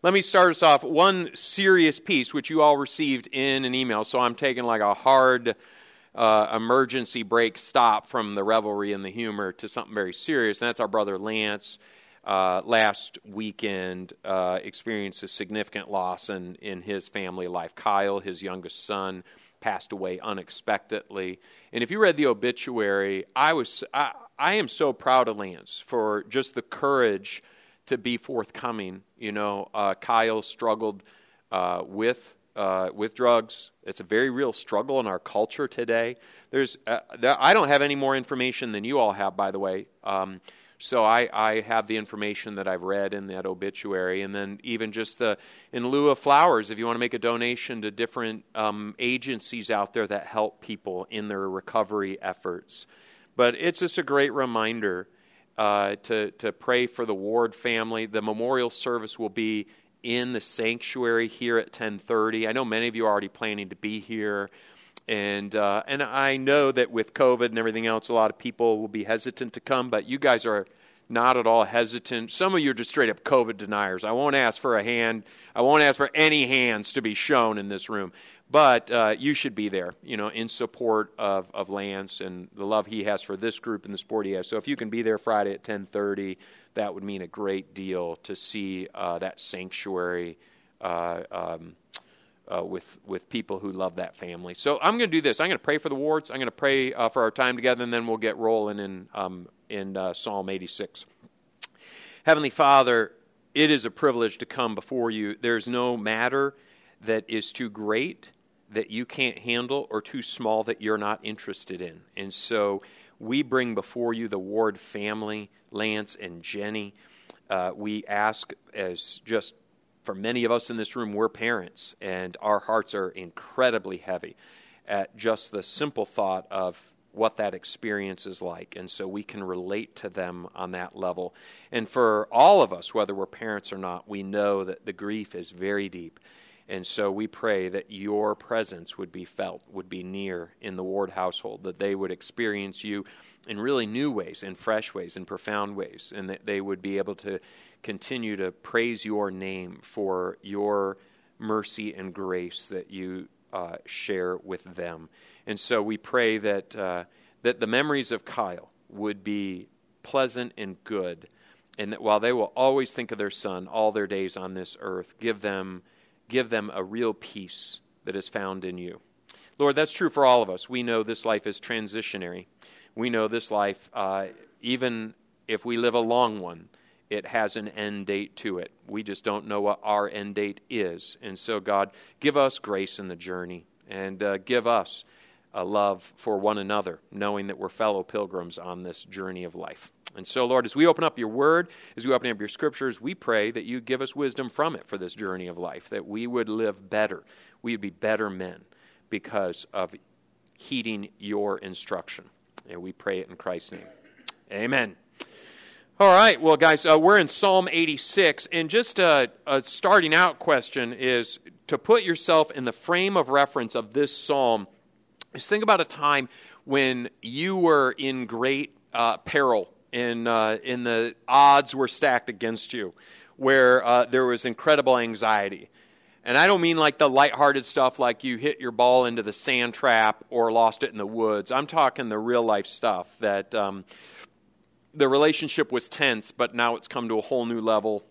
Let me start us off. One serious piece, which you all received in an email, so I'm taking like a hard uh, emergency brake stop from the revelry and the humor to something very serious, and that's our brother Lance. Uh, last weekend, uh, experienced a significant loss in, in his family life. Kyle, his youngest son, passed away unexpectedly. And if you read the obituary, I was I, I am so proud of Lance for just the courage to be forthcoming. You know, uh, Kyle struggled uh, with uh, with drugs. It's a very real struggle in our culture today. There's uh, I don't have any more information than you all have, by the way. Um, so I, I have the information that I've read in that obituary, and then even just the in lieu of flowers, if you want to make a donation to different um, agencies out there that help people in their recovery efforts. But it's just a great reminder uh, to to pray for the Ward family. The memorial service will be in the sanctuary here at 10:30. I know many of you are already planning to be here. And uh, and I know that with COVID and everything else, a lot of people will be hesitant to come, but you guys are not at all hesitant. Some of you are just straight up COVID deniers. I won't ask for a hand. I won't ask for any hands to be shown in this room. But uh, you should be there, you know, in support of, of Lance and the love he has for this group and the sport he has. So if you can be there Friday at 10:30, that would mean a great deal to see uh, that sanctuary. Uh, um, uh, with with people who love that family. So I'm going to do this. I'm going to pray for the wards. I'm going to pray uh, for our time together, and then we'll get rolling in um, in uh, Psalm 86. Heavenly Father, it is a privilege to come before you. There's no matter that is too great that you can't handle or too small that you're not interested in. And so we bring before you the Ward family, Lance and Jenny. Uh, we ask as just for many of us in this room, we're parents, and our hearts are incredibly heavy at just the simple thought of what that experience is like. And so we can relate to them on that level. And for all of us, whether we're parents or not, we know that the grief is very deep. And so we pray that your presence would be felt, would be near in the Ward household, that they would experience you in really new ways, in fresh ways, in profound ways, and that they would be able to continue to praise your name for your mercy and grace that you uh, share with them. And so we pray that, uh, that the memories of Kyle would be pleasant and good, and that while they will always think of their son all their days on this earth, give them, give them a real peace that is found in you. Lord, that's true for all of us. We know this life is transitionary. We know this life, uh, even if we live a long one, it has an end date to it. We just don't know what our end date is. And so, God, give us grace in the journey and uh, give us a love for one another, knowing that we're fellow pilgrims on this journey of life. And so, Lord, as we open up your word, as we open up your scriptures, we pray that you give us wisdom from it for this journey of life, that we would live better. We would be better men because of heeding your instruction. And we pray it in Christ's name. Amen. All right, well, guys, uh, we're in Psalm 86, and just a, a, starting out question is to put yourself in the frame of reference of this psalm. Just think about a time when you were in great uh, peril, and uh, in the odds were stacked against you, where uh, there was incredible anxiety. And I don't mean like the lighthearted stuff like you hit your ball into the sand trap or lost it in the woods. I'm talking the real life stuff that. Um, the relationship was tense, but now it's come to a whole new level.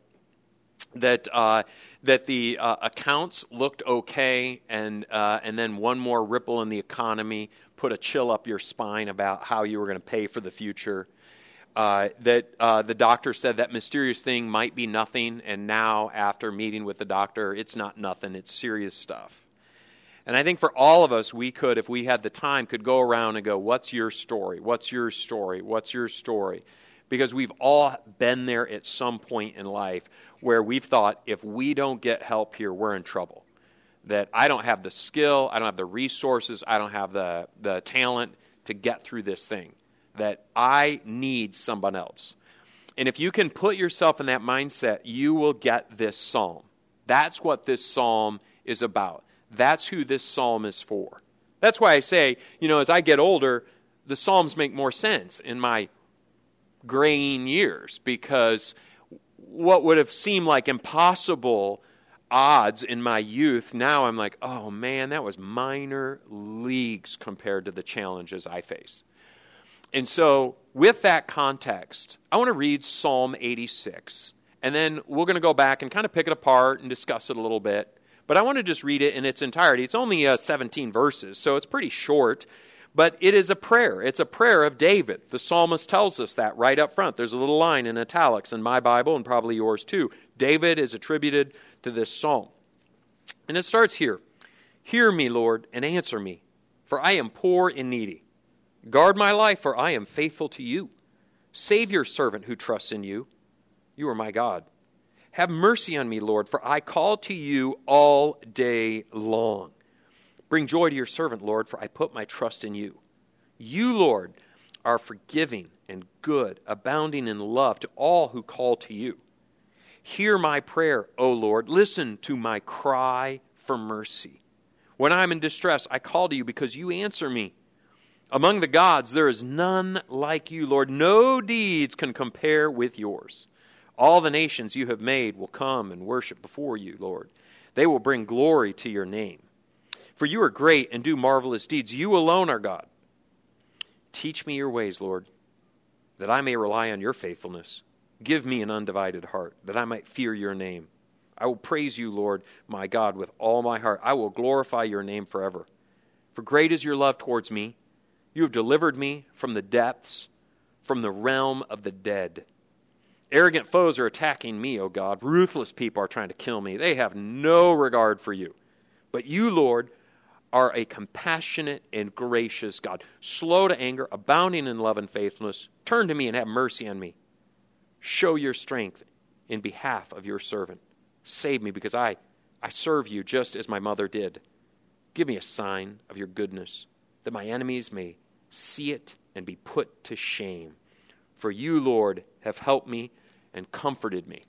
That uh, that the uh, accounts looked okay, and uh, and then one more ripple in the economy put a chill up your spine about how you were going to pay for the future. Uh, that uh, the doctor said that mysterious thing might be nothing, and now after meeting with the doctor, it's not nothing; it's serious stuff. And I think for all of us, we could, if we had the time, could go around and go, What's your story? What's your story? What's your story? Because we've all been there at some point in life where we've thought, if we don't get help here, we're in trouble. That I don't have the skill, I don't have the resources, I don't have the, the talent to get through this thing. That I need someone else. And if you can put yourself in that mindset, you will get this psalm. That's what this psalm is about. That's who this psalm is for. That's why I say, you know, as I get older, the psalms make more sense in my graying years because what would have seemed like impossible odds in my youth, now I'm like, oh man, that was minor leagues compared to the challenges I face. And so, with that context, I want to read Psalm 86. And then we're going to go back and kind of pick it apart and discuss it a little bit. But I want to just read it in its entirety. It's only uh, 17 verses, so it's pretty short. But it is a prayer. It's a prayer of David. The psalmist tells us that right up front. There's a little line in italics in my Bible and probably yours too. David is attributed to this psalm. And it starts here Hear me, Lord, and answer me, for I am poor and needy. Guard my life, for I am faithful to you. Save your servant who trusts in you. You are my God. Have mercy on me, Lord, for I call to you all day long. Bring joy to your servant, Lord, for I put my trust in you. You, Lord, are forgiving and good, abounding in love to all who call to you. Hear my prayer, O Lord. Listen to my cry for mercy. When I am in distress, I call to you because you answer me. Among the gods, there is none like you, Lord. No deeds can compare with yours. All the nations you have made will come and worship before you, Lord. They will bring glory to your name. For you are great and do marvelous deeds. You alone are God. Teach me your ways, Lord, that I may rely on your faithfulness. Give me an undivided heart, that I might fear your name. I will praise you, Lord, my God, with all my heart. I will glorify your name forever. For great is your love towards me. You have delivered me from the depths, from the realm of the dead. Arrogant foes are attacking me, O God. Ruthless people are trying to kill me. They have no regard for you. But you, Lord, are a compassionate and gracious God, slow to anger, abounding in love and faithfulness. Turn to me and have mercy on me. Show your strength in behalf of your servant. Save me because I, I serve you just as my mother did. Give me a sign of your goodness, that my enemies may see it and be put to shame. For you, Lord, have helped me and comforted me.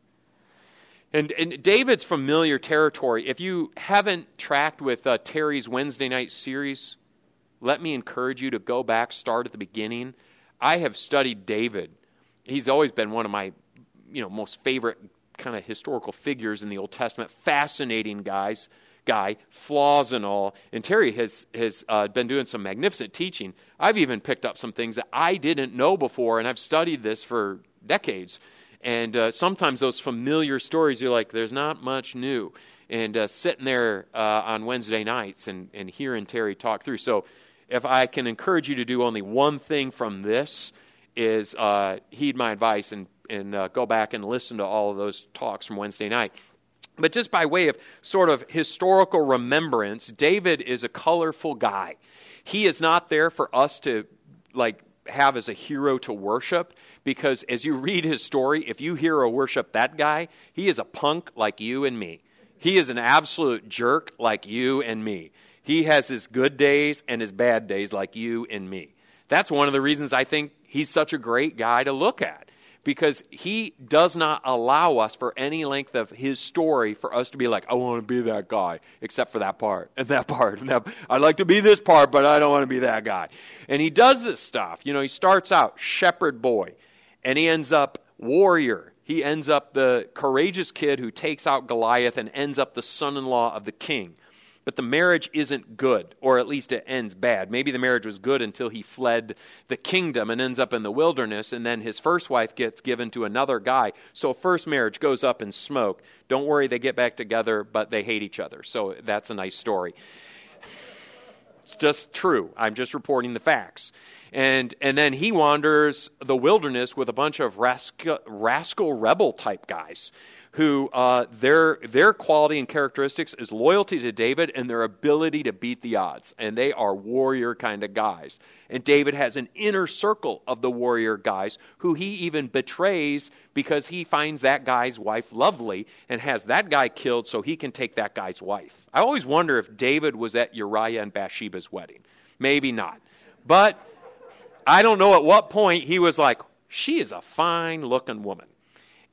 And, and, David's familiar territory. If you haven't tracked with uh, Terry's Wednesday night series, let me encourage you to go back, start at the beginning. I have studied David. He's always been one of my, you know, most favorite kind of historical figures in the Old Testament. Fascinating guys, guy, flaws and all. And Terry has has uh, been doing some magnificent teaching. I've even picked up some things that I didn't know before, and I've studied this for decades. And uh, sometimes those familiar stories, you're like, there's not much new. And uh, sitting there uh, on Wednesday nights and, and hearing Terry talk through. So if I can encourage you to do only one thing from this, is uh, heed my advice and, and uh, go back and listen to all of those talks from Wednesday night. But just by way of sort of historical remembrance, David is a colorful guy. He is not there for us to like have as a hero to worship because as you read his story, if you hero worship that guy, he is a punk like you and me. He is an absolute jerk like you and me. He has his good days and his bad days like you and me. That's one of the reasons I think he's such a great guy to look at because he does not allow us for any length of his story for us to be like, I want to be that guy, except for that part and that part and that. I'd like to be this part, but I don't want to be that guy. And he does this stuff. You know, he starts out shepherd boy, and he ends up warrior. He ends up the courageous kid who takes out Goliath and ends up the son in law of the king but the marriage isn't good, or at least it ends bad. Maybe the marriage was good until he fled the kingdom and ends up in the wilderness, and then his first wife gets given to another guy. So, first marriage goes up in smoke. Don't worry, they get back together, but they hate each other. So, that's a nice story. It's just true. I'm just reporting the facts. And, and then he wanders the wilderness with a bunch of rascal, rascal rebel type guys who uh, their, their quality and characteristics is loyalty to David and their ability to beat the odds. And they are warrior kind of guys. And David has an inner circle of the warrior guys who he even betrays because he finds that guy's wife lovely and has that guy killed so he can take that guy's wife. I always wonder if David was at Uriah and Bathsheba's wedding. Maybe not. But I don't know at what point he was like, she is a fine looking woman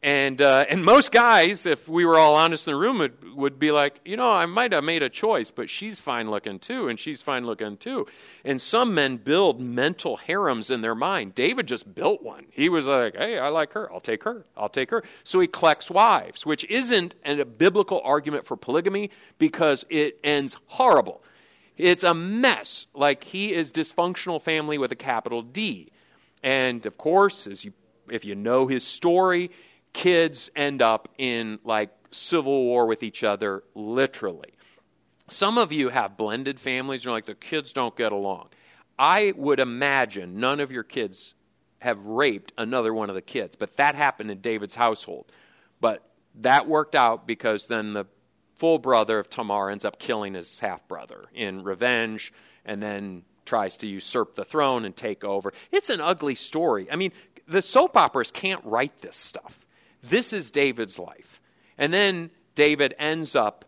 And, uh, and most guys, if we were all honest in the room, would, would be like, you know, I might have made a choice, but she's fine looking too, and she's fine looking too. And some men build mental harems in their mind. David just built one. He was like, hey, I like her. I'll take her. I'll take her. So he collects wives, which isn't a biblical argument for polygamy because it ends horrible. It's a mess. Like he is dysfunctional family with a capital D. And of course, as you, if you know his story, kids end up in like civil war with each other, literally. Some of you have blended families, and you're like, the kids don't get along. I would imagine none of your kids have raped another one of the kids, but that happened in David's household. But that worked out because then the full brother of Tamar ends up killing his half brother in revenge and then tries to usurp the throne and take over. It's an ugly story. I mean, the soap operas can't write this stuff. This is David's life. And then David ends up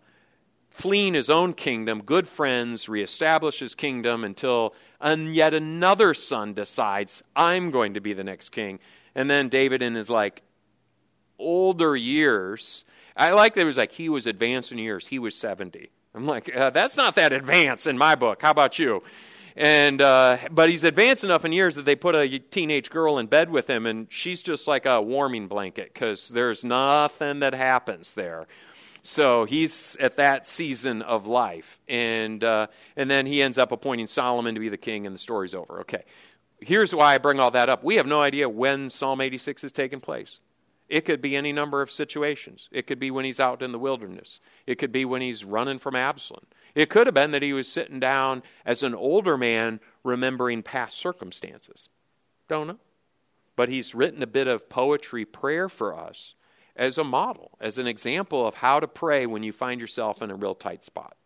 fleeing his own kingdom, good friends, reestablishes kingdom until and yet another son decides, I'm going to be the next king. And then David, in his like older years, I like that it was like he was advanced in years. He was 70. I'm like, uh, that's not that advanced in my book. How about you? And uh, but he's advanced enough in years that they put a teenage girl in bed with him, and she's just like a warming blanket because there's nothing that happens there. So he's at that season of life, and uh, and then he ends up appointing Solomon to be the king, and the story's over. Okay, here's why I bring all that up. We have no idea when Psalm 86 is taking place. It could be any number of situations. It could be when he's out in the wilderness. It could be when he's running from Absalom. It could have been that he was sitting down as an older man remembering past circumstances. Don't know. But he's written a bit of poetry prayer for us as a model, as an example of how to pray when you find yourself in a real tight spot.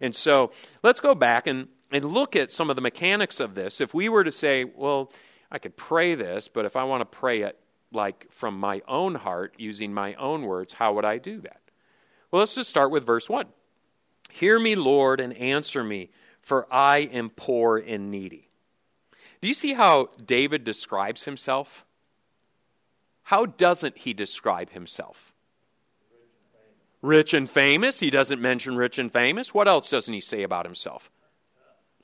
And so let's go back and, and look at some of the mechanics of this. If we were to say, well, I could pray this, but if I want to pray it like from my own heart, using my own words, how would I do that? Well, let's just start with verse 1. Hear me, Lord, and answer me, for I am poor and needy. Do you see how David describes himself? How doesn't he describe himself? Rich and famous. He doesn't mention rich and famous. What else doesn't he say about himself?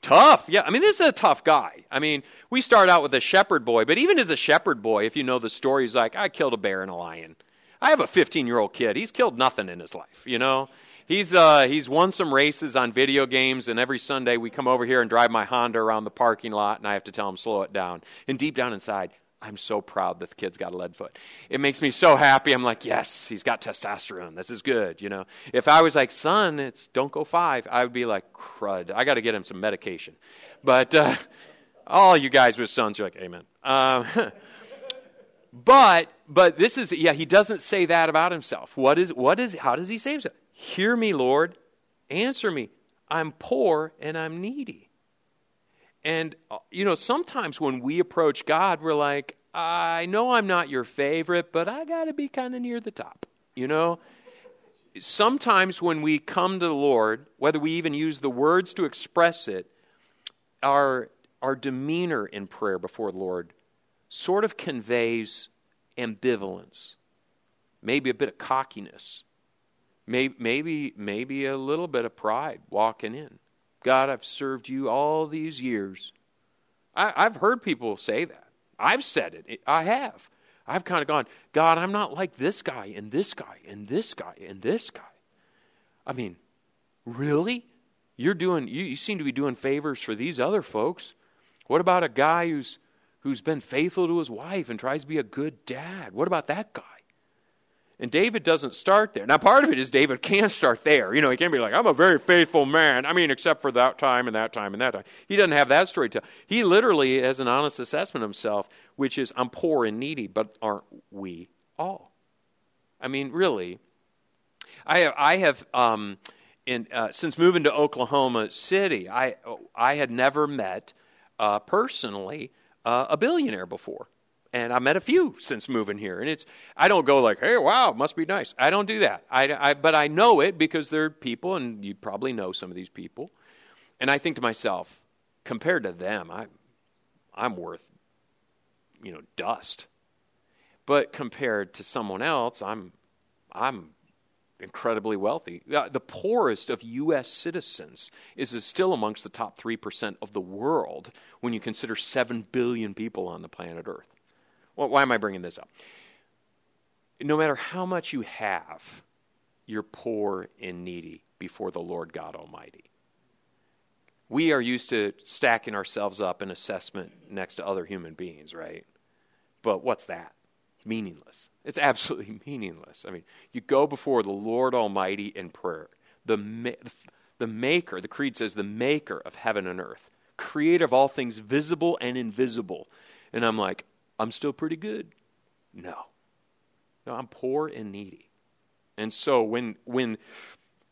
Tough. Yeah, I mean, this is a tough guy. I mean, we start out with a shepherd boy, but even as a shepherd boy, if you know the story, he's like, I killed a bear and a lion. I have a 15 year old kid. He's killed nothing in his life, you know? He's, uh, he's won some races on video games, and every Sunday we come over here and drive my Honda around the parking lot, and I have to tell him, slow it down. And deep down inside, I'm so proud that the kid's got a lead foot. It makes me so happy. I'm like, yes, he's got testosterone. This is good, you know. If I was like, son, it's don't go five, I would be like, crud. I got to get him some medication. But uh, all you guys with sons are like, amen. Um, but but this is yeah, he doesn't say that about himself. What is what is how does he say himself? Hear me, Lord. Answer me. I'm poor and I'm needy. And, uh, you know, sometimes when we approach God, we're like, I know I'm not your favorite, but I got to be kind of near the top, you know? Sometimes when we come to the Lord, whether we even use the words to express it, our, our demeanor in prayer before the Lord sort of conveys ambivalence, maybe a bit of cockiness, maybe, maybe, maybe a little bit of pride walking in. God, I've served you all these years. I, I've heard people say that. I've said it. I have. I've kind of gone, God, I'm not like this guy and this guy and this guy and this guy. I mean, really? You're doing you, you seem to be doing favors for these other folks. What about a guy who's who's been faithful to his wife and tries to be a good dad? What about that guy? And David doesn't start there. Now, part of it is David can't start there. You know, he can't be like, I'm a very faithful man. I mean, except for that time and that time and that time. He doesn't have that story to tell. He literally has an honest assessment of himself, which is, I'm poor and needy, but aren't we all? I mean, really. I have, I have um, in, uh, since moving to Oklahoma City, I, I had never met uh, personally uh, a billionaire before and I met a few since moving here. And it's I don't go like, hey, wow, must be nice. I don't do that. I, I, but I know it because they're people, and you probably know some of these people. And I think to myself, compared to them, I, I'm worth, you know, dust. But compared to someone else, I'm, I'm incredibly wealthy. The poorest of U.S. citizens is still amongst the top 3% of the world when you consider 7 billion people on the planet Earth. Well, why am I bringing this up? No matter how much you have, you're poor and needy before the Lord God Almighty. We are used to stacking ourselves up in assessment next to other human beings, right? But what's that? It's meaningless. It's absolutely meaningless. I mean, you go before the Lord Almighty in prayer. The, the maker, the creed says, the maker of heaven and earth, creator of all things visible and invisible. And I'm like, I'm still pretty good. No. No, I'm poor and needy. And so when when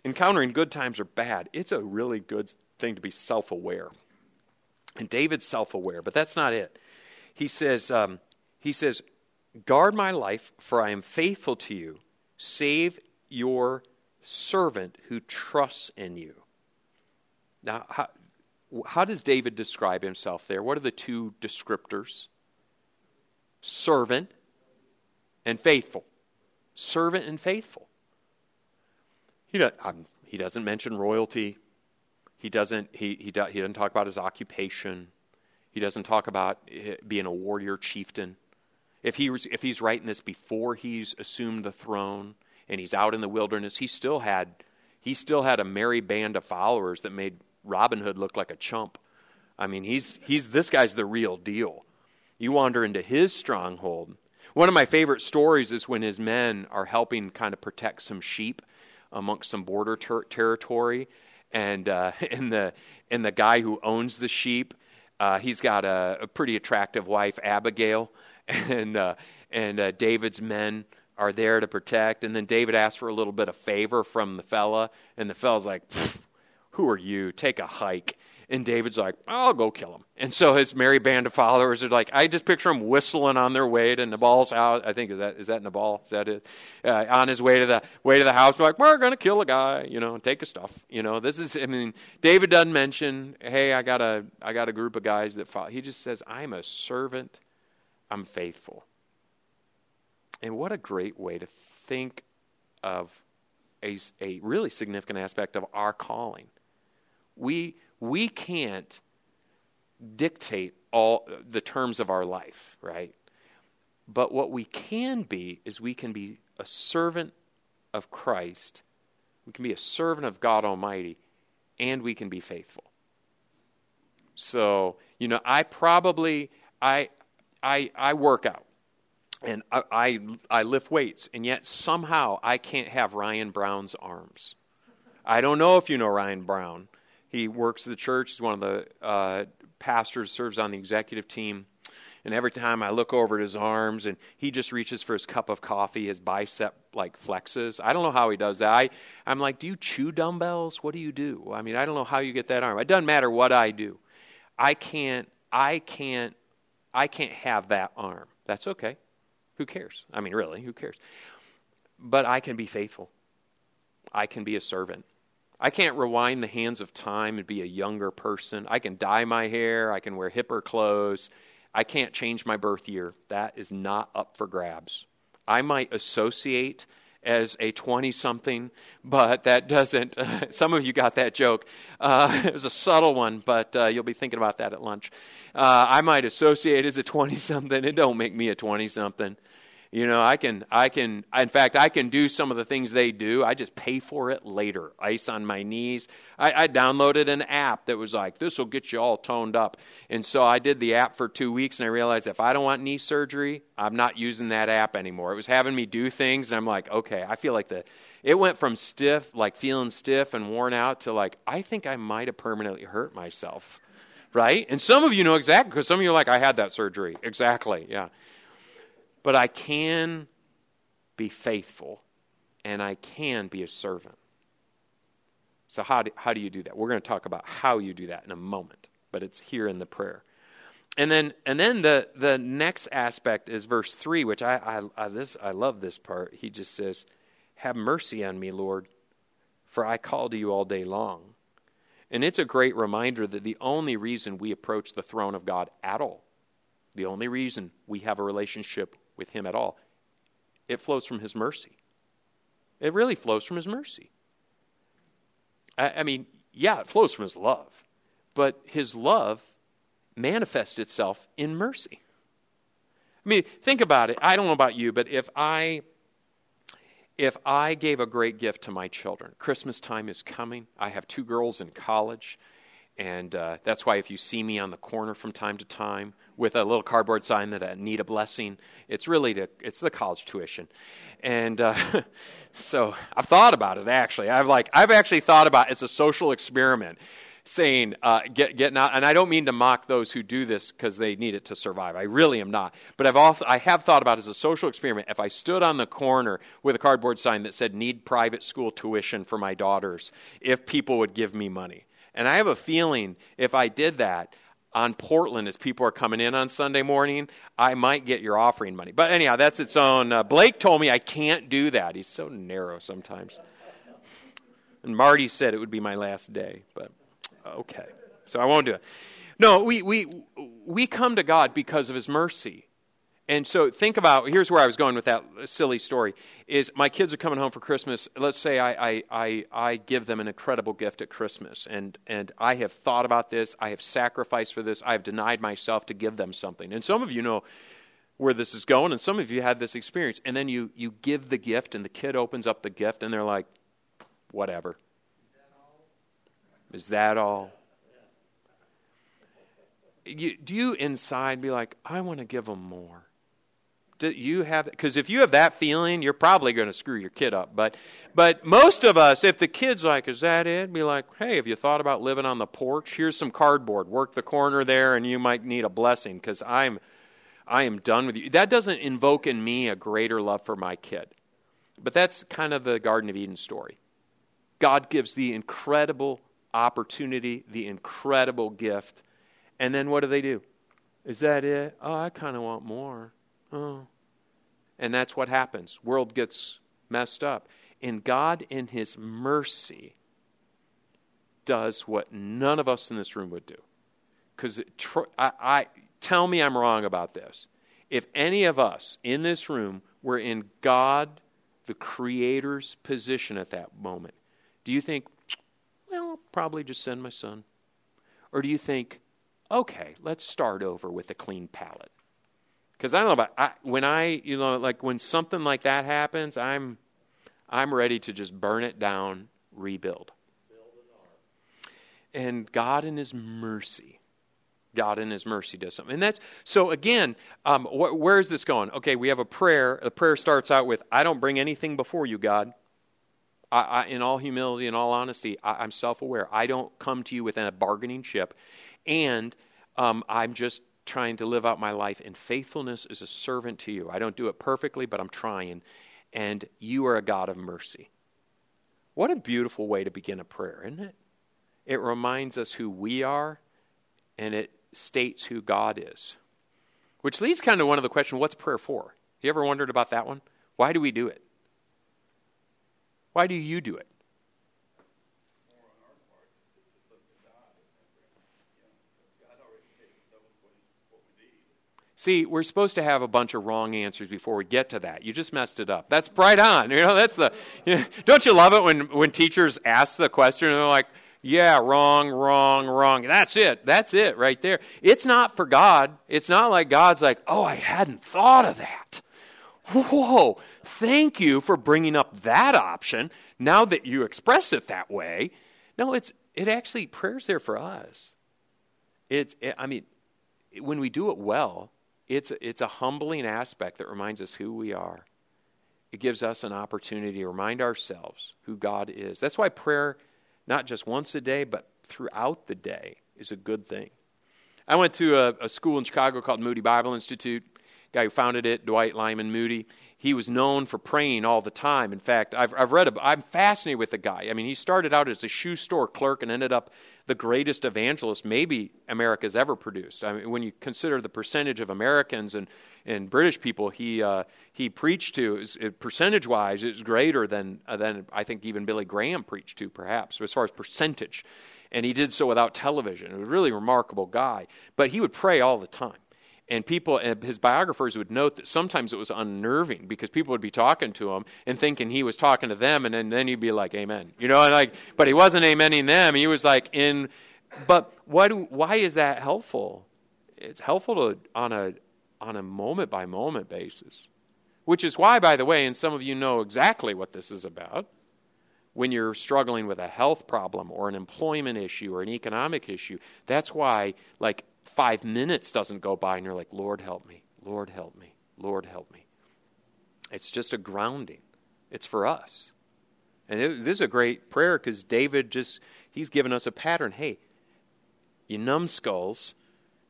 encountering good times or bad, it's a really good thing to be self-aware. And David's self-aware, but that's not it. He says, um, he says, Guard my life, for I am faithful to you. Save your servant who trusts in you. Now, how, how does David describe himself there? What are the two descriptors? Servant and faithful. Servant and faithful. He, does, um, he doesn't mention royalty. He doesn't, he, he, do, he doesn't talk about his occupation. He doesn't talk about eh, being a warrior chieftain. If, he if he's writing this before he's assumed the throne and he's out in the wilderness, he still had, he still had a merry band of followers that made Robin Hood look like a chump. I mean, he's, he's, this guy's the real deal. You wander into his stronghold. One of my favorite stories is when his men are helping kind of protect some sheep amongst some border ter- territory, and uh, and the and the guy who owns the sheep, uh, he's got a, a, pretty attractive wife, Abigail, and uh, and uh, David's men are there to protect. And then David asks for a little bit of favor from the fella, and the fella's like, "Who are you? Take a hike." And David's like, I'll go kill him. And so his merry band of followers are like, I just picture him whistling on their way to Nabal's house. I think is that is that Nabal? Is that it? Uh, on his way to the way to the house, we're like we're gonna kill a guy, you know, and take his stuff. You know, this is. I mean, David doesn't mention, hey, I got a I got a group of guys that follow. He just says, I'm a servant I'm faithful. And what a great way to think of a, a really significant aspect of our calling. We, we can't dictate all the terms of our life, right? But what we can be is we can be a servant of Christ, we can be a servant of God Almighty, and we can be faithful. So, you know, I probably I I, I work out and I, I, I lift weights, and yet somehow I can't have Ryan Brown's arms. I don't know if you know Ryan Brown. He works at the church. He's one of the uh, pastors, serves on the executive team. And every time I look over at his arms and he just reaches for his cup of coffee, his bicep like flexes. I don't know how he does that. I, I'm like, do you chew dumbbells? What do you do? I mean, I don't know how you get that arm. It doesn't matter what I do. I can't, I can't I can't have that arm. That's okay. Who cares? I mean, really, who cares? But I can be faithful. I can be a servant. I can't rewind the hands of time and be a younger person. I can dye my hair. I can wear hipper clothes. I can't change my birth year. That is not up for grabs. I might associate as a 20 something, but that doesn't. Some of you got that joke. Uh, it was a subtle one, but uh, you'll be thinking about that at lunch. Uh, I might associate as a 20 something. It don't make me a 20 something. You know, I can, I can, in fact, I can do some of the things they do. I just pay for it later. Ice on my knees. I, I downloaded an app that was like, this will get you all toned up. And so I did the app for two weeks and I realized if I don't want knee surgery, I'm not using that app anymore. It was having me do things and I'm like, okay, I feel like the, it went from stiff, like feeling stiff and worn out to like, I think I might have permanently hurt myself. Right? And some of you know exactly because some of you are like, I had that surgery. Exactly. Yeah but I can be faithful and I can be a servant. So, how do, how do you do that? We're going to talk about how you do that in a moment, but it's here in the prayer. And then, and then the, the next aspect is verse 3, which I, I, I, this, I love this part. He just says, Have mercy on me, Lord, for I call to you all day long. And it's a great reminder that the only reason we approach the throne of God at all, the only reason we have a relationship with Him at all it flows from His mercy. It really flows from His mercy. I, I mean, yeah, it flows from His love, but His love manifests itself in mercy. I mean, think about it. I don't know about you, but if I if I gave a great gift to my children, Christmas time is coming. I have two girls in college, and uh, that's why if you see me on the corner from time to time with a little cardboard sign that I need a blessing, it's really to, it's the college tuition, and uh, so I've thought about it actually. I've like I've actually thought about it as a social experiment saying, uh, get, getting out. And I don't mean to mock those who do this because they need it to survive. I really am not. But I've also, I have thought about as a social experiment if I stood on the corner with a cardboard sign that said, need private school tuition for my daughters, if people would give me money. And I have a feeling if I did that, on Portland as people are coming in on Sunday morning, I might get your offering money. But anyhow, that's its own. Uh, Blake told me I can't do that. He's so narrow sometimes. And Marty said it would be my last day, but okay. So I won't do it. No, we, we, we come to God because of His mercy. And so think about here's where I was going with that silly story is my kids are coming home for Christmas. Let's say I, I, I, I, give them an incredible gift at Christmas and, and I have thought about this, I have sacrificed for this, I have denied myself to give them something. And some of you know where this is going, and some of you had this experience. And then you, you give the gift and the kid opens up the gift and they're like, whatever. Is that all? You, do you inside be like, I want to give them more? Do you have because if you have that feeling, you're probably going to screw your kid up. But but most of us, if the kid's like, "Is that it?" Be like, "Hey, have you thought about living on the porch? Here's some cardboard. Work the corner there, and you might need a blessing because I'm I am done with you." That doesn't invoke in me a greater love for my kid. But that's kind of the Garden of Eden story. God gives the incredible opportunity, the incredible gift. And then what do they do? Is that it? Oh, I kind of want more. Oh. And that's what happens. World gets messed up. And God in his mercy does what none of us in this room would do. Cuz I, I tell me I'm wrong about this. If any of us in this room were in God the creator's position at that moment, do you think well, I'll probably just send my son. Or do you think, okay, let's start over with a clean palette? Because I don't know about I, when I, you know, like when something like that happens, I'm, I'm ready to just burn it down, rebuild. And God in His mercy, God in His mercy does something. And that's so. Again, um, wh- where is this going? Okay, we have a prayer. The prayer starts out with, "I don't bring anything before you, God." I, I, in all humility, in all honesty, I, am self aware. I don't come to you within a bargaining chip. And um, I'm just trying to live out my life in faithfulness as a servant to you. I don't do it perfectly, but I'm trying. And you are a God of mercy. What a beautiful way to begin a prayer, isn't it? It reminds us who we are, and it states who God is. Which leads kind of one of the question what's prayer for? You ever wondered about that one? Why do we do it? Why do you do it? See, we're supposed to have a bunch of wrong answers before we get to that. You just messed it up. That's right on. You know, that's the. You know, don't you love it when when teachers ask the question and they're like, "Yeah, wrong, wrong, wrong." That's it. That's it right there. It's not for God. It's not like God's like, "Oh, I hadn't thought of that." Whoa, thank you for bringing up that option now that you express it that way. No, it's it actually prayer's there for us. It's I mean, when we do it well, it's it's a humbling aspect that reminds us who we are. It gives us an opportunity to remind ourselves who God is. That's why prayer, not just once a day, but throughout the day, is a good thing. I went to a, a school in Chicago called Moody Bible Institute guy who founded it, Dwight Lyman Moody, he was known for praying all the time. In fact, I've, I've read, I'm fascinated with the guy. I mean, he started out as a shoe store clerk and ended up the greatest evangelist maybe America's ever produced. I mean, when you consider the percentage of Americans and, and British people he, uh, he preached to, percentage wise, it's greater than, uh, than I think even Billy Graham preached to, perhaps, as far as percentage. And he did so without television. He was a really remarkable guy. But he would pray all the time and people, eh, his biographers would note that sometimes it was unnerving because people would be talking to him and thinking he was talking to them, and then, then he'd be like, "Amen," you know, and like, but he wasn't amening them. He was like in. But what? Why is that helpful? It's helpful to on a on a moment by moment basis, which is why, by the way, and some of you know exactly what this is about. When you're struggling with a health problem or an employment issue or an economic issue, that's why, like five minutes doesn't go by and you're like, Lord, help me. Lord, help me. Lord, help me. It's just a grounding, it's for us. And it, this is a great prayer because David just, he's given us a pattern. Hey, you numbskulls,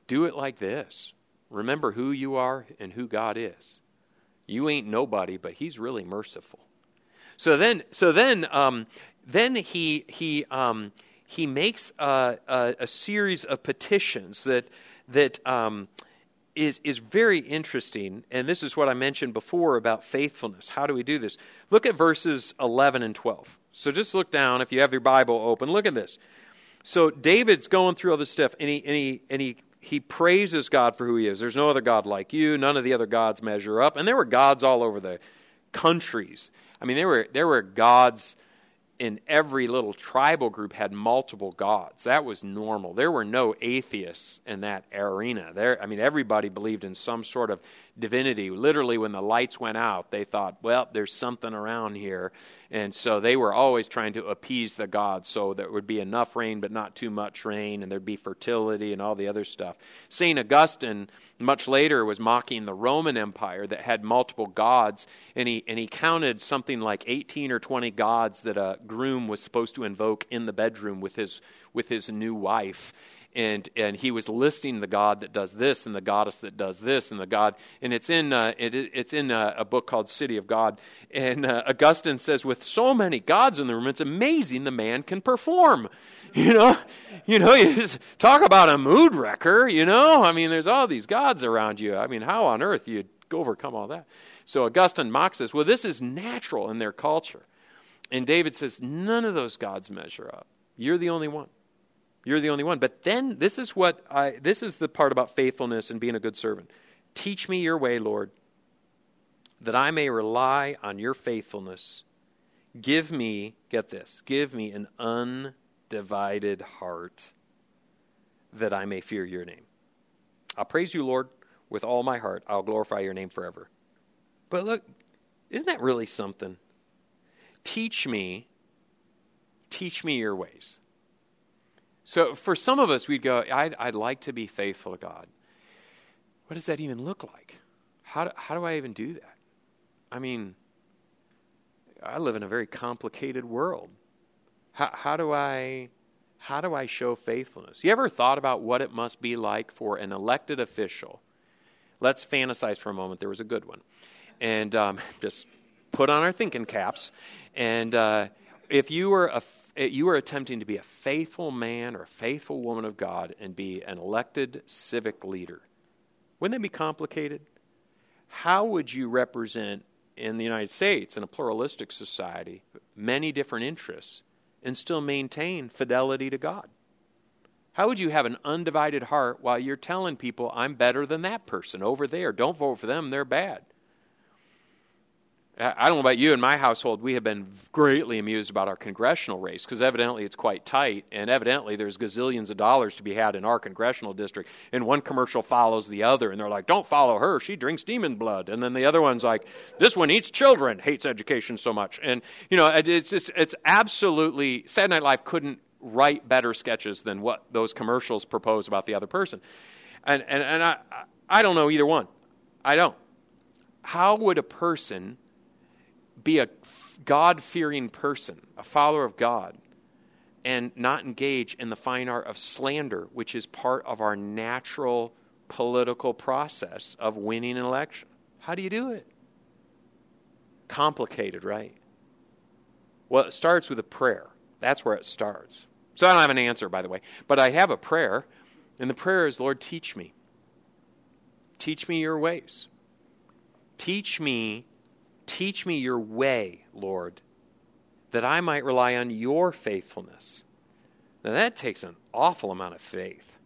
do it like this. Remember who you are and who God is. You ain't nobody, but He's really merciful. So then, so then, um, then he he um, he makes a, a, a series of petitions that that um, is is very interesting. And this is what I mentioned before about faithfulness. How do we do this? Look at verses eleven and twelve. So just look down if you have your Bible open. Look at this. So David's going through all this stuff, and he and he and he he praises God for who he is. There's no other God like you. None of the other gods measure up. And there were gods all over the countries. I mean, there were there were gods in every little tribal group had multiple gods. That was normal. There were no atheists in that arena. There, I mean, everybody believed in some sort of divinity. Literally, when the lights went out, they thought, well, there's something around here. And so they were always trying to appease the gods so there would be enough rain, but not too much rain, and there'd be fertility and all the other stuff. St. Augustine, much later, was mocking the Roman Empire that had multiple gods, and he, and he counted something like 18 or 20 gods that a groom was supposed to invoke in the bedroom with his, with his new wife. And and he was listing the god that does this and the goddess that does this and the god and it's in uh, it, it's in a, a, book called City of God. And uh, Augustine says with so many gods in the room it's amazing the man can perform. You know? You know you just talk about a mood wrecker you know? I mean there's all these gods around you. I mean how on earth you overcome all that? So Augustine mocks this. Well this is natural in their culture and David says none of those gods measure up you're the only one you're the only one. But then this is what I this is the part about faithfulness and being a good servant. Teach me your way, Lord, that I may rely on your faithfulness. Give me, get this, give me an undivided heart that I may fear your name. I'll praise you, Lord, with all my heart. I'll glorify your name forever. But look, isn't that really something? Teach me, teach me your ways. So for some of us, we'd go, I'd, I'd like to be faithful to God. What does that even look like? How do, how do I even do that? I mean, I live in a very complicated world. How, how do I how do I show faithfulness? You ever thought about what it must be like for an elected official? Let's fantasize for a moment. There was a good one, and um, just put on our thinking caps. And uh, if you were a you are attempting to be a faithful man or a faithful woman of God and be an elected civic leader. Wouldn't that be complicated? How would you represent in the United States, in a pluralistic society, many different interests and still maintain fidelity to God? How would you have an undivided heart while you're telling people, I'm better than that person over there? Don't vote for them, they're bad. I don't know about you. In my household, we have been greatly amused about our congressional race because evidently it's quite tight, and evidently there's gazillions of dollars to be had in our congressional district. And one commercial follows the other, and they're like, "Don't follow her; she drinks demon blood." And then the other one's like, "This one eats children, hates education so much." And you know, it's just it's absolutely Saturday Night Live couldn't write better sketches than what those commercials propose about the other person. And and and I I don't know either one. I don't. How would a person be a God fearing person, a follower of God, and not engage in the fine art of slander, which is part of our natural political process of winning an election. How do you do it? Complicated, right? Well, it starts with a prayer. That's where it starts. So I don't have an answer, by the way, but I have a prayer, and the prayer is Lord, teach me. Teach me your ways. Teach me Teach me your way, Lord, that I might rely on your faithfulness. Now, that takes an awful amount of faith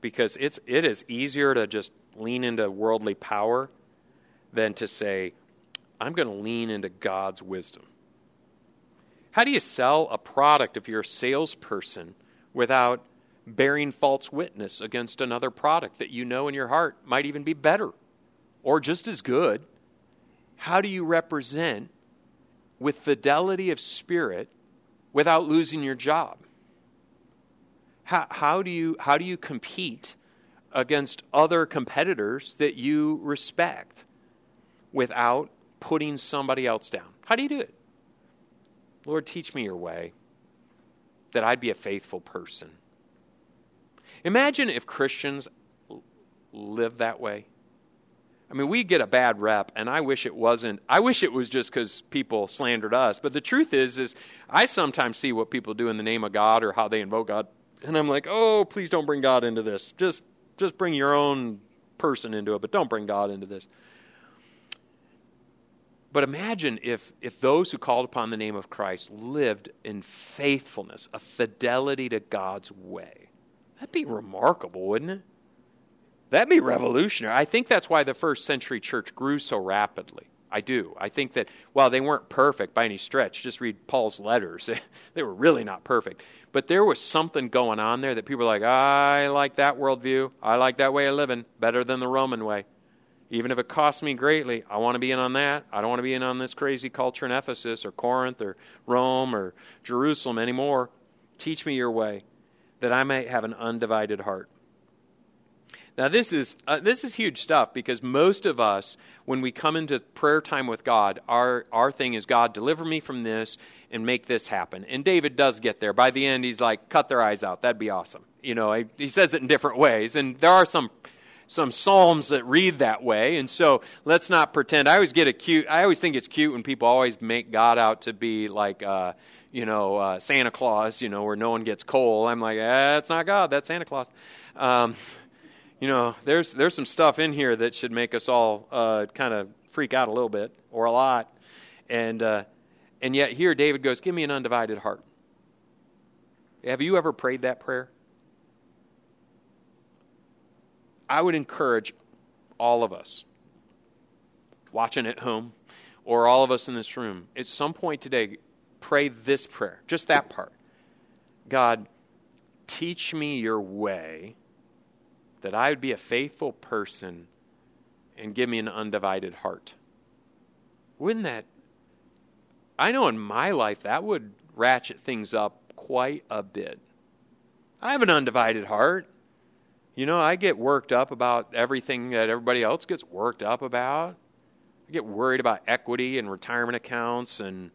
because it's, it is easier to just lean into worldly power than to say, I'm going to lean into God's wisdom. How do you sell a product if you're a salesperson without bearing false witness against another product that you know in your heart might even be better or just as good? How do you represent with fidelity of spirit without losing your job? How, how, do you, how do you compete against other competitors that you respect without putting somebody else down? How do you do it? Lord, teach me your way that I'd be a faithful person. Imagine if Christians lived that way. I mean, we get a bad rep, and I wish it wasn't. I wish it was just because people slandered us. But the truth is, is I sometimes see what people do in the name of God or how they invoke God, and I'm like, oh, please don't bring God into this. Just, just bring your own person into it, but don't bring God into this. But imagine if, if those who called upon the name of Christ lived in faithfulness, a fidelity to God's way. That'd be remarkable, wouldn't it? That'd be revolutionary. I think that's why the first century church grew so rapidly. I do. I think that while they weren't perfect by any stretch, just read Paul's letters. they were really not perfect. But there was something going on there that people were like, I like that worldview. I like that way of living better than the Roman way. Even if it costs me greatly, I want to be in on that. I don't want to be in on this crazy culture in Ephesus or Corinth or Rome or Jerusalem anymore. Teach me your way that I may have an undivided heart. Now, this is, uh, this is huge stuff because most of us, when we come into prayer time with God, our, our thing is, God, deliver me from this and make this happen. And David does get there. By the end, he's like, cut their eyes out. That'd be awesome. You know, he, he says it in different ways. And there are some some psalms that read that way and so let's not pretend i always get a cute i always think it's cute when people always make god out to be like uh, you know uh, santa claus you know where no one gets coal i'm like eh, that's not god that's santa claus um, you know, there's there's some stuff in here that should make us all uh, kind of freak out a little bit or a lot, and uh, and yet here David goes, "Give me an undivided heart." Have you ever prayed that prayer? I would encourage all of us watching at home or all of us in this room at some point today pray this prayer, just that part. God, teach me your way that I would be a faithful person and give me an undivided heart. Wouldn't that? I know in my life that would ratchet things up quite a bit. I have an undivided heart. You know, I get worked up about everything that everybody else gets worked up about. I get worried about equity and retirement accounts and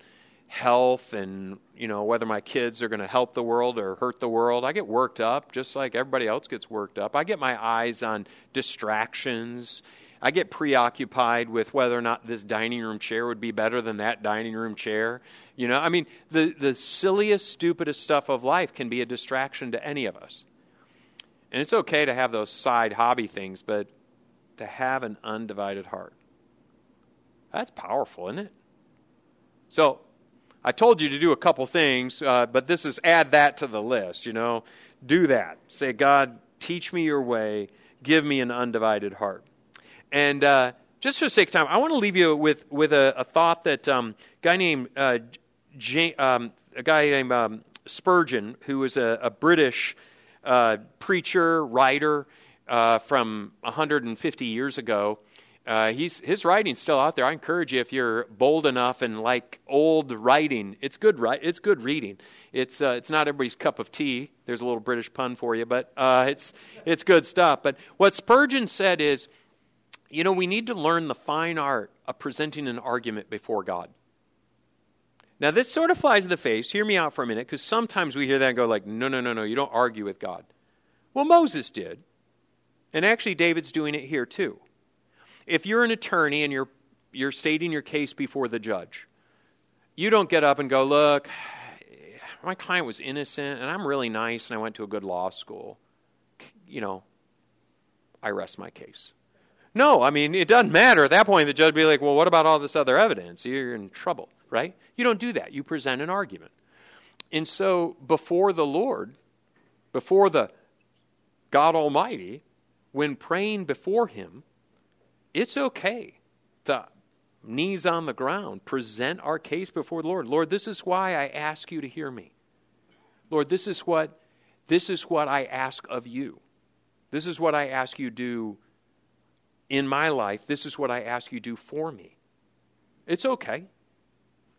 health and you know whether my kids are going to help the world or hurt the world i get worked up just like everybody else gets worked up. I get my eyes on distractions. I get preoccupied with whether or not this dining room chair would be better than that dining room chair. You know i mean the the silliest stupidest stuff of life can be a distraction to any of us. And it's okay to have those side hobby things but to have an undivided heart that's powerful isn't it? So I told you to do a couple things, uh, but this is add that to the list, you know. Do that. Say, God, teach me your way. Give me an undivided heart. And uh, just for the sake of time, I want to leave you with, with a, a thought that um, guy named, uh, J- um, a guy named um, Spurgeon, who was a, a British uh, preacher, writer uh, from 150 years ago, uh, he's, his writing's still out there. I encourage you if you're bold enough and like old writing, it's good. It's good reading. It's uh, it's not everybody's cup of tea. There's a little British pun for you, but uh, it's it's good stuff. But what Spurgeon said is, you know, we need to learn the fine art of presenting an argument before God. Now, this sort of flies in the face. Hear me out for a minute, because sometimes we hear that and go like, no, no, no, no, you don't argue with God. Well, Moses did, and actually David's doing it here too if you're an attorney and you're, you're stating your case before the judge, you don't get up and go, Look, my client was innocent and I'm really nice and I went to a good law school. You know, I rest my case. No, I mean, it doesn't matter. At that point, the judge would be like, well, what about all this other evidence? You're in trouble, right? You don't do that. You present an argument. And so, before the Lord, before the God Almighty, when praying before Him, it's okay to knees on the ground, present our case before the Lord. Lord, this is why I ask you to hear me. Lord, this is what this is what I ask of you. This is what I ask you do in my life. This is what I ask you do for me. It's okay.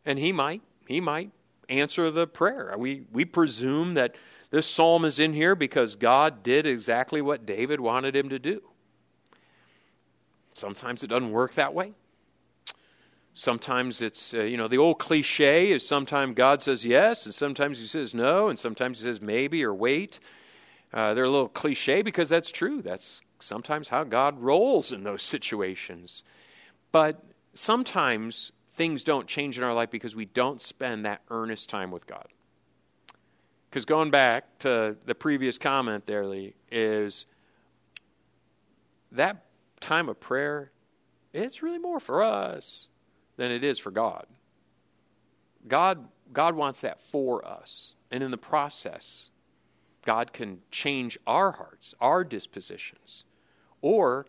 And he might, he might answer the prayer. We we presume that this psalm is in here because God did exactly what David wanted him to do. Sometimes it doesn't work that way. Sometimes it's, uh, you know, the old cliche is sometimes God says yes, and sometimes he says no, and sometimes he says maybe or wait. Uh, they're a little cliche because that's true. That's sometimes how God rolls in those situations. But sometimes things don't change in our life because we don't spend that earnest time with God. Because going back to the previous comment there, Lee, is that time of prayer, it's really more for us than it is for God. God, God wants that for us. And in the process, God can change our hearts, our dispositions. Or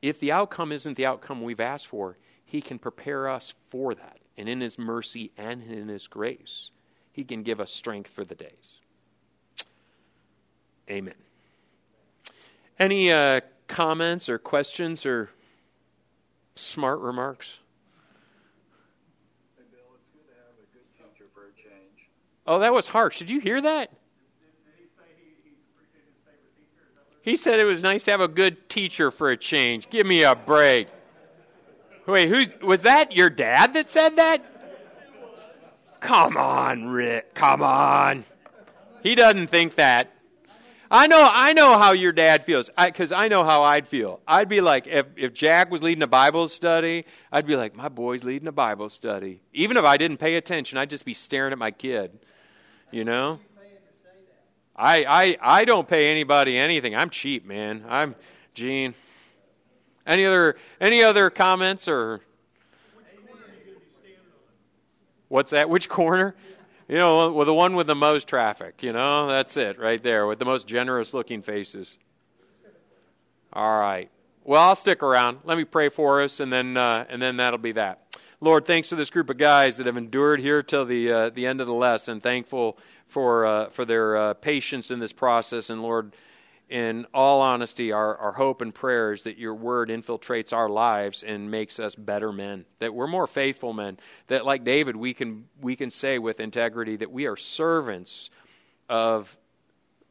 if the outcome isn't the outcome we've asked for, He can prepare us for that. And in His mercy and in His grace, He can give us strength for the days. Amen. Any uh, comments or questions or smart remarks? Oh, that was harsh. Did you hear that? He said it was nice to have a good teacher for a change. Give me a break. Wait, who's was that your dad that said that? Come on, Rick. Come on. He doesn't think that. I know, I know how your dad feels because I, I, know how I'd feel. I'd be like, if, if Jack was leading a Bible study, I'd be like, my boy's leading a Bible study. Even if I didn't pay attention, I'd just be staring at my kid. You know? I, I, I don't pay anybody anything. I'm cheap, man. I'm Gene. Any other any other comments or What's that? Which corner? You know, well, the one with the most traffic. You know, that's it right there with the most generous looking faces. All right. Well, I'll stick around. Let me pray for us, and then uh, and then that'll be that. Lord, thanks for this group of guys that have endured here till the uh, the end of the lesson. Thankful for uh, for their uh, patience in this process, and Lord, in all honesty, our, our hope and prayer is that your word infiltrates our lives and makes us better men. That we're more faithful men. That, like David, we can we can say with integrity that we are servants of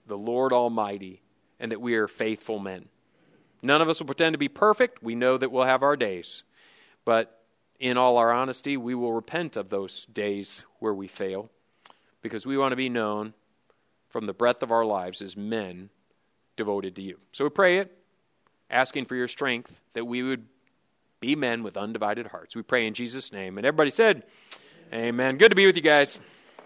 the Lord Almighty, and that we are faithful men. None of us will pretend to be perfect. We know that we'll have our days, but in all our honesty, we will repent of those days where we fail because we want to be known from the breadth of our lives as men devoted to you. So we pray it, asking for your strength that we would be men with undivided hearts. We pray in Jesus' name. And everybody said, Amen. Amen. Good to be with you guys.